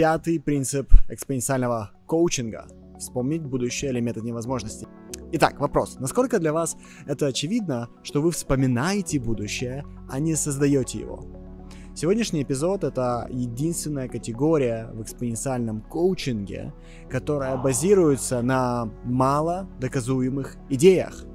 пятый принцип экспоненциального коучинга – вспомнить будущее или метод невозможности. Итак, вопрос. Насколько для вас это очевидно, что вы вспоминаете будущее, а не создаете его? Сегодняшний эпизод — это единственная категория в экспоненциальном коучинге, которая базируется на мало доказуемых идеях.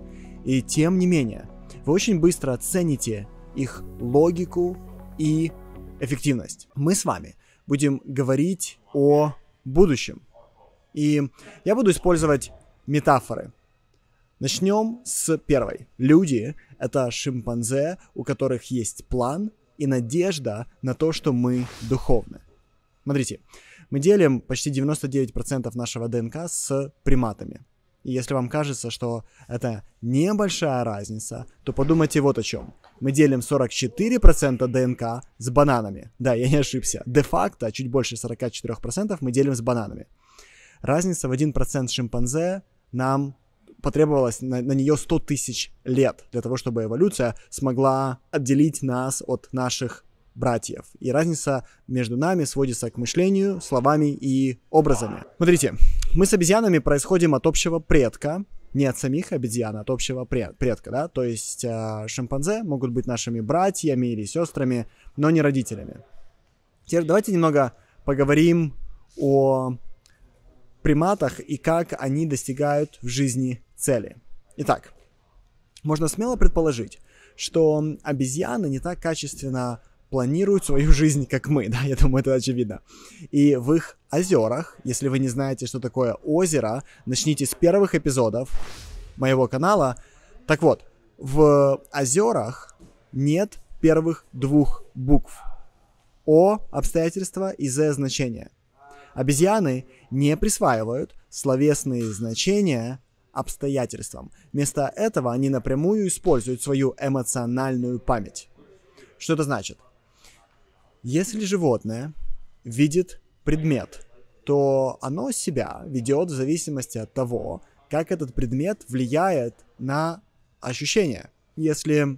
И тем не менее, вы очень быстро оцените их логику и эффективность. Мы с вами будем говорить о будущем. И я буду использовать метафоры. Начнем с первой. Люди — это шимпанзе, у которых есть план и надежда на то, что мы духовны. Смотрите, мы делим почти 99% нашего ДНК с приматами. И если вам кажется, что это небольшая разница, то подумайте вот о чем. Мы делим 44% ДНК с бананами. Да, я не ошибся. Де-факто чуть больше 44% мы делим с бананами. Разница в 1% шимпанзе нам потребовалось на, на нее 100 тысяч лет для того, чтобы эволюция смогла отделить нас от наших братьев. И разница между нами сводится к мышлению, словами и образами. Смотрите, мы с обезьянами происходим от общего предка, не от самих обезьян, а от общего предка, да, то есть э, шимпанзе могут быть нашими братьями или сестрами, но не родителями. Теперь давайте немного поговорим о приматах и как они достигают в жизни цели. Итак, можно смело предположить, что обезьяны не так качественно планируют свою жизнь, как мы, да, я думаю, это очевидно. И в их озерах, если вы не знаете, что такое озеро, начните с первых эпизодов моего канала. Так вот, в озерах нет первых двух букв. О – обстоятельства и З – значения. Обезьяны не присваивают словесные значения обстоятельствам. Вместо этого они напрямую используют свою эмоциональную память. Что это значит? Если животное видит предмет, то оно себя ведет в зависимости от того, как этот предмет влияет на ощущения. Если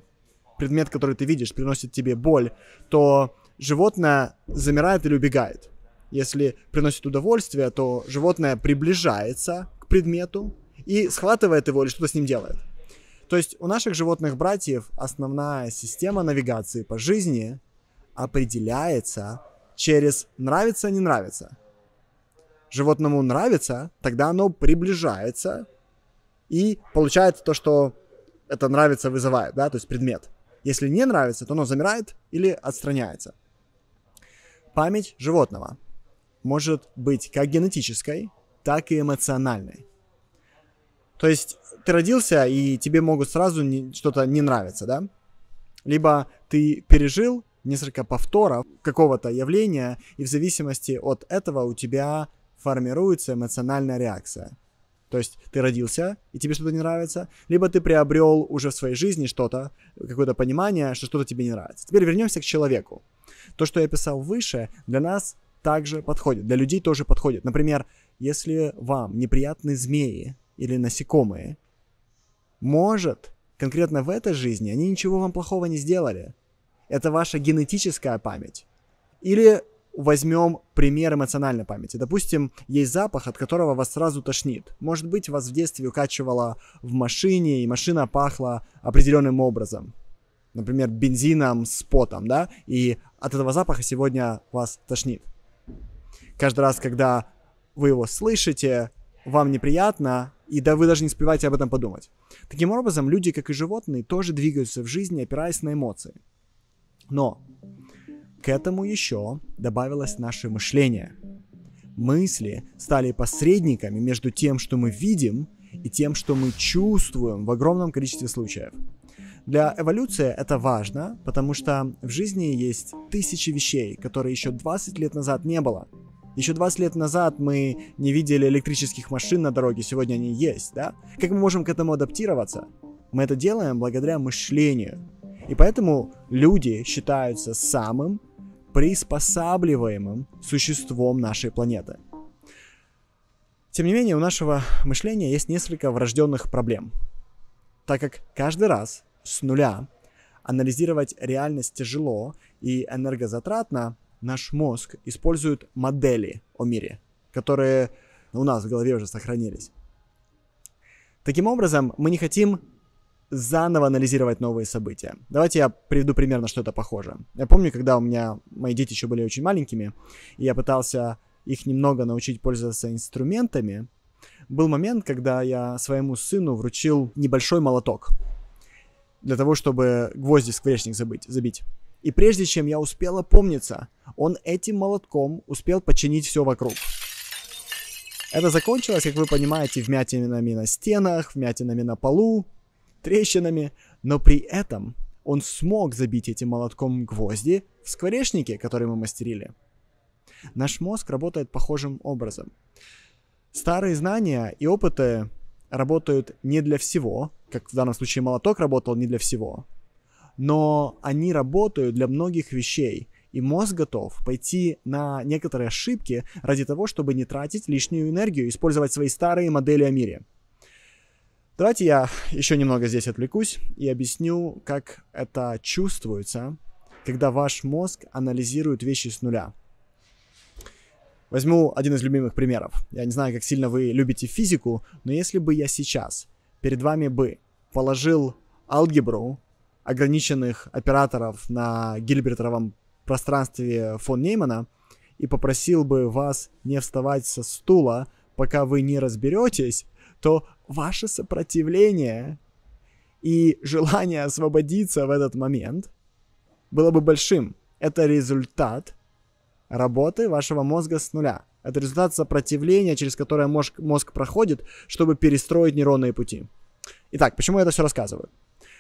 предмет, который ты видишь, приносит тебе боль, то животное замирает или убегает. Если приносит удовольствие, то животное приближается к предмету, и схватывает его или что-то с ним делает. То есть у наших животных братьев основная система навигации по жизни определяется через нравится, не нравится. Животному нравится, тогда оно приближается и получает то, что это нравится, вызывает, да, то есть предмет. Если не нравится, то оно замирает или отстраняется. Память животного может быть как генетической, так и эмоциональной. То есть ты родился, и тебе могут сразу что-то не нравиться, да? Либо ты пережил несколько повторов какого-то явления, и в зависимости от этого у тебя формируется эмоциональная реакция. То есть ты родился, и тебе что-то не нравится, либо ты приобрел уже в своей жизни что-то, какое-то понимание, что что-то тебе не нравится. Теперь вернемся к человеку. То, что я писал выше, для нас также подходит, для людей тоже подходит. Например, если вам неприятны змеи, или насекомые. Может, конкретно в этой жизни они ничего вам плохого не сделали. Это ваша генетическая память. Или возьмем пример эмоциональной памяти. Допустим, есть запах, от которого вас сразу тошнит. Может быть, вас в детстве укачивало в машине, и машина пахла определенным образом. Например, бензином с потом, да? И от этого запаха сегодня вас тошнит. Каждый раз, когда вы его слышите, вам неприятно, и да вы даже не успеваете об этом подумать. Таким образом, люди, как и животные, тоже двигаются в жизни, опираясь на эмоции. Но к этому еще добавилось наше мышление. Мысли стали посредниками между тем, что мы видим, и тем, что мы чувствуем в огромном количестве случаев. Для эволюции это важно, потому что в жизни есть тысячи вещей, которые еще 20 лет назад не было – еще 20 лет назад мы не видели электрических машин на дороге, сегодня они есть, да? Как мы можем к этому адаптироваться? Мы это делаем благодаря мышлению. И поэтому люди считаются самым приспосабливаемым существом нашей планеты. Тем не менее, у нашего мышления есть несколько врожденных проблем. Так как каждый раз с нуля анализировать реальность тяжело и энергозатратно, наш мозг использует модели о мире, которые у нас в голове уже сохранились. Таким образом, мы не хотим заново анализировать новые события. Давайте я приведу пример, на что это похоже. Я помню, когда у меня мои дети еще были очень маленькими, и я пытался их немного научить пользоваться инструментами, был момент, когда я своему сыну вручил небольшой молоток для того, чтобы гвозди в скворечник забыть, забить. И прежде чем я успел опомниться, он этим молотком успел починить все вокруг. Это закончилось, как вы понимаете, вмятинами на стенах, вмятинами на полу, трещинами, но при этом он смог забить этим молотком гвозди в скворечнике, который мы мастерили. Наш мозг работает похожим образом. Старые знания и опыты работают не для всего, как в данном случае молоток работал не для всего, но они работают для многих вещей, и мозг готов пойти на некоторые ошибки ради того, чтобы не тратить лишнюю энергию, использовать свои старые модели о мире. Давайте я еще немного здесь отвлекусь и объясню, как это чувствуется, когда ваш мозг анализирует вещи с нуля. Возьму один из любимых примеров. Я не знаю, как сильно вы любите физику, но если бы я сейчас перед вами бы положил алгебру ограниченных операторов на Гильбертовом пространстве фон Неймана и попросил бы вас не вставать со стула, пока вы не разберетесь, то ваше сопротивление и желание освободиться в этот момент было бы большим. Это результат работы вашего мозга с нуля. Это результат сопротивления, через которое мозг, мозг проходит, чтобы перестроить нейронные пути. Итак, почему я это все рассказываю?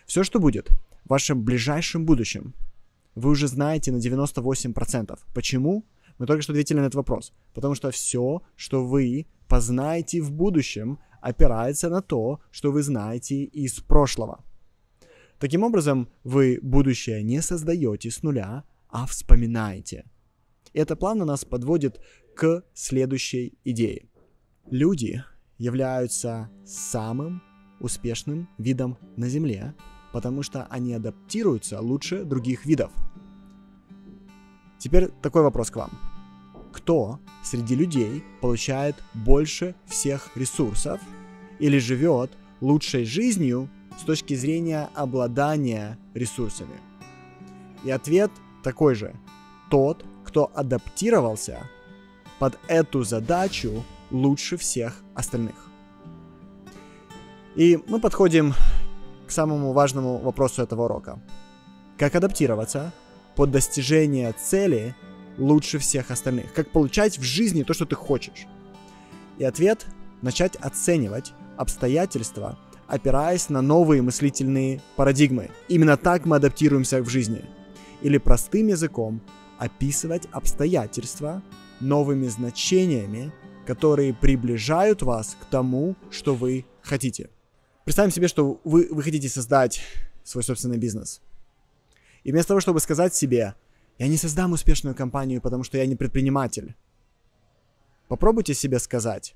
Все, что будет в вашем ближайшем будущем, вы уже знаете на 98%. Почему? Мы только что ответили на этот вопрос. Потому что все, что вы познаете в будущем, опирается на то, что вы знаете из прошлого. Таким образом, вы будущее не создаете с нуля, а вспоминаете – и это плавно нас подводит к следующей идее. Люди являются самым успешным видом на Земле, потому что они адаптируются лучше других видов. Теперь такой вопрос к вам. Кто среди людей получает больше всех ресурсов или живет лучшей жизнью с точки зрения обладания ресурсами? И ответ такой же. Тот, кто адаптировался под эту задачу лучше всех остальных. И мы подходим к самому важному вопросу этого урока. Как адаптироваться под достижение цели лучше всех остальных? Как получать в жизни то, что ты хочешь? И ответ – начать оценивать обстоятельства, опираясь на новые мыслительные парадигмы. Именно так мы адаптируемся в жизни. Или простым языком – описывать обстоятельства новыми значениями, которые приближают вас к тому, что вы хотите. Представим себе, что вы, вы хотите создать свой собственный бизнес. И вместо того, чтобы сказать себе, я не создам успешную компанию, потому что я не предприниматель, попробуйте себе сказать,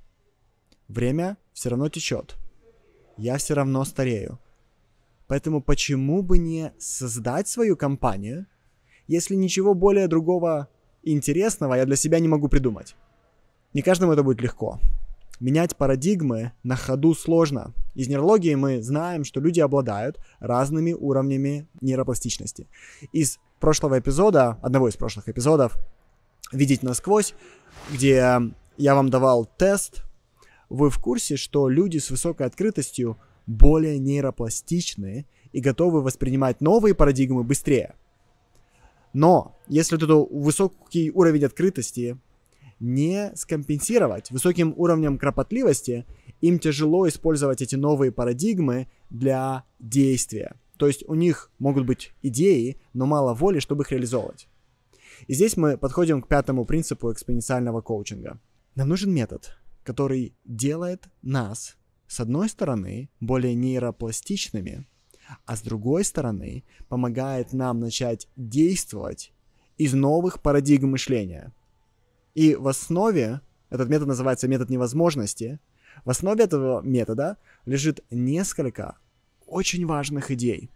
время все равно течет, я все равно старею. Поэтому почему бы не создать свою компанию – если ничего более другого интересного я для себя не могу придумать. Не каждому это будет легко. Менять парадигмы на ходу сложно. Из нейрологии мы знаем, что люди обладают разными уровнями нейропластичности. Из прошлого эпизода, одного из прошлых эпизодов, «Видеть насквозь», где я вам давал тест, вы в курсе, что люди с высокой открытостью более нейропластичны и готовы воспринимать новые парадигмы быстрее. Но если этот высокий уровень открытости не скомпенсировать высоким уровнем кропотливости, им тяжело использовать эти новые парадигмы для действия. То есть у них могут быть идеи, но мало воли, чтобы их реализовывать. И здесь мы подходим к пятому принципу экспоненциального коучинга. Нам нужен метод, который делает нас, с одной стороны, более нейропластичными, а с другой стороны помогает нам начать действовать из новых парадигм мышления. И в основе, этот метод называется метод невозможности, в основе этого метода лежит несколько очень важных идей.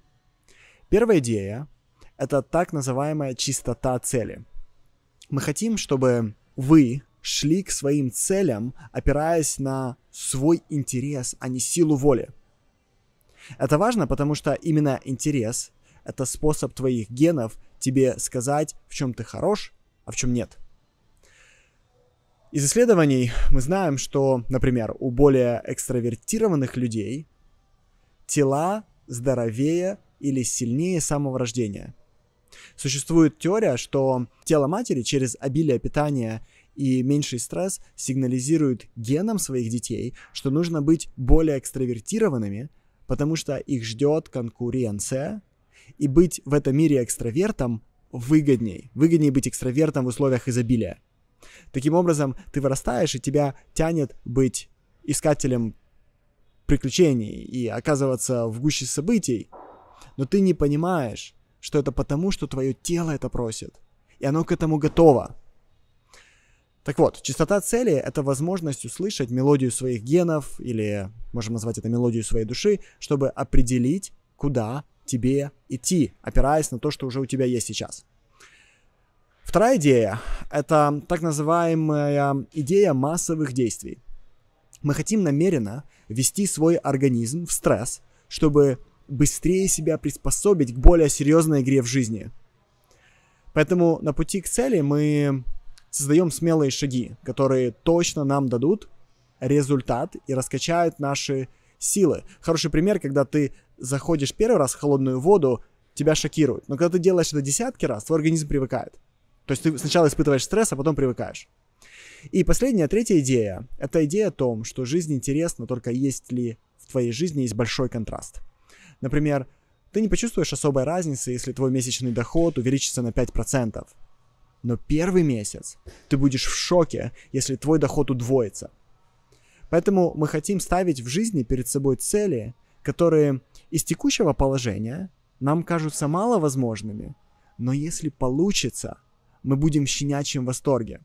Первая идея – это так называемая чистота цели. Мы хотим, чтобы вы шли к своим целям, опираясь на свой интерес, а не силу воли. Это важно, потому что именно интерес — это способ твоих генов тебе сказать, в чем ты хорош, а в чем нет. Из исследований мы знаем, что, например, у более экстравертированных людей тела здоровее или сильнее самого рождения. Существует теория, что тело матери через обилие питания и меньший стресс сигнализирует генам своих детей, что нужно быть более экстравертированными, потому что их ждет конкуренция, и быть в этом мире экстравертом выгодней. Выгоднее быть экстравертом в условиях изобилия. Таким образом, ты вырастаешь, и тебя тянет быть искателем приключений и оказываться в гуще событий, но ты не понимаешь, что это потому, что твое тело это просит, и оно к этому готово. Так вот, частота цели — это возможность услышать мелодию своих генов, или можем назвать это мелодию своей души, чтобы определить, куда тебе идти, опираясь на то, что уже у тебя есть сейчас. Вторая идея — это так называемая идея массовых действий. Мы хотим намеренно ввести свой организм в стресс, чтобы быстрее себя приспособить к более серьезной игре в жизни. Поэтому на пути к цели мы создаем смелые шаги, которые точно нам дадут результат и раскачают наши силы. Хороший пример, когда ты заходишь первый раз в холодную воду, тебя шокирует. Но когда ты делаешь это десятки раз, твой организм привыкает. То есть ты сначала испытываешь стресс, а потом привыкаешь. И последняя, третья идея. Это идея о том, что жизнь интересна, только есть ли в твоей жизни есть большой контраст. Например, ты не почувствуешь особой разницы, если твой месячный доход увеличится на 5%. Но первый месяц ты будешь в шоке, если твой доход удвоится. Поэтому мы хотим ставить в жизни перед собой цели, которые из текущего положения нам кажутся маловозможными, но если получится, мы будем в щенячьем восторге.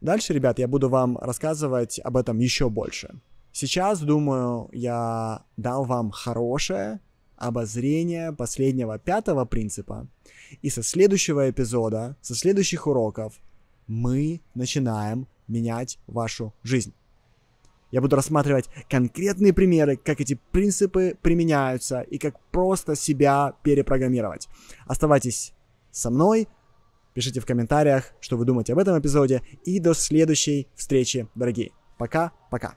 Дальше, ребят, я буду вам рассказывать об этом еще больше. Сейчас, думаю, я дал вам хорошее обозрение последнего пятого принципа. И со следующего эпизода, со следующих уроков мы начинаем менять вашу жизнь. Я буду рассматривать конкретные примеры, как эти принципы применяются и как просто себя перепрограммировать. Оставайтесь со мной, пишите в комментариях, что вы думаете об этом эпизоде, и до следующей встречи, дорогие. Пока-пока.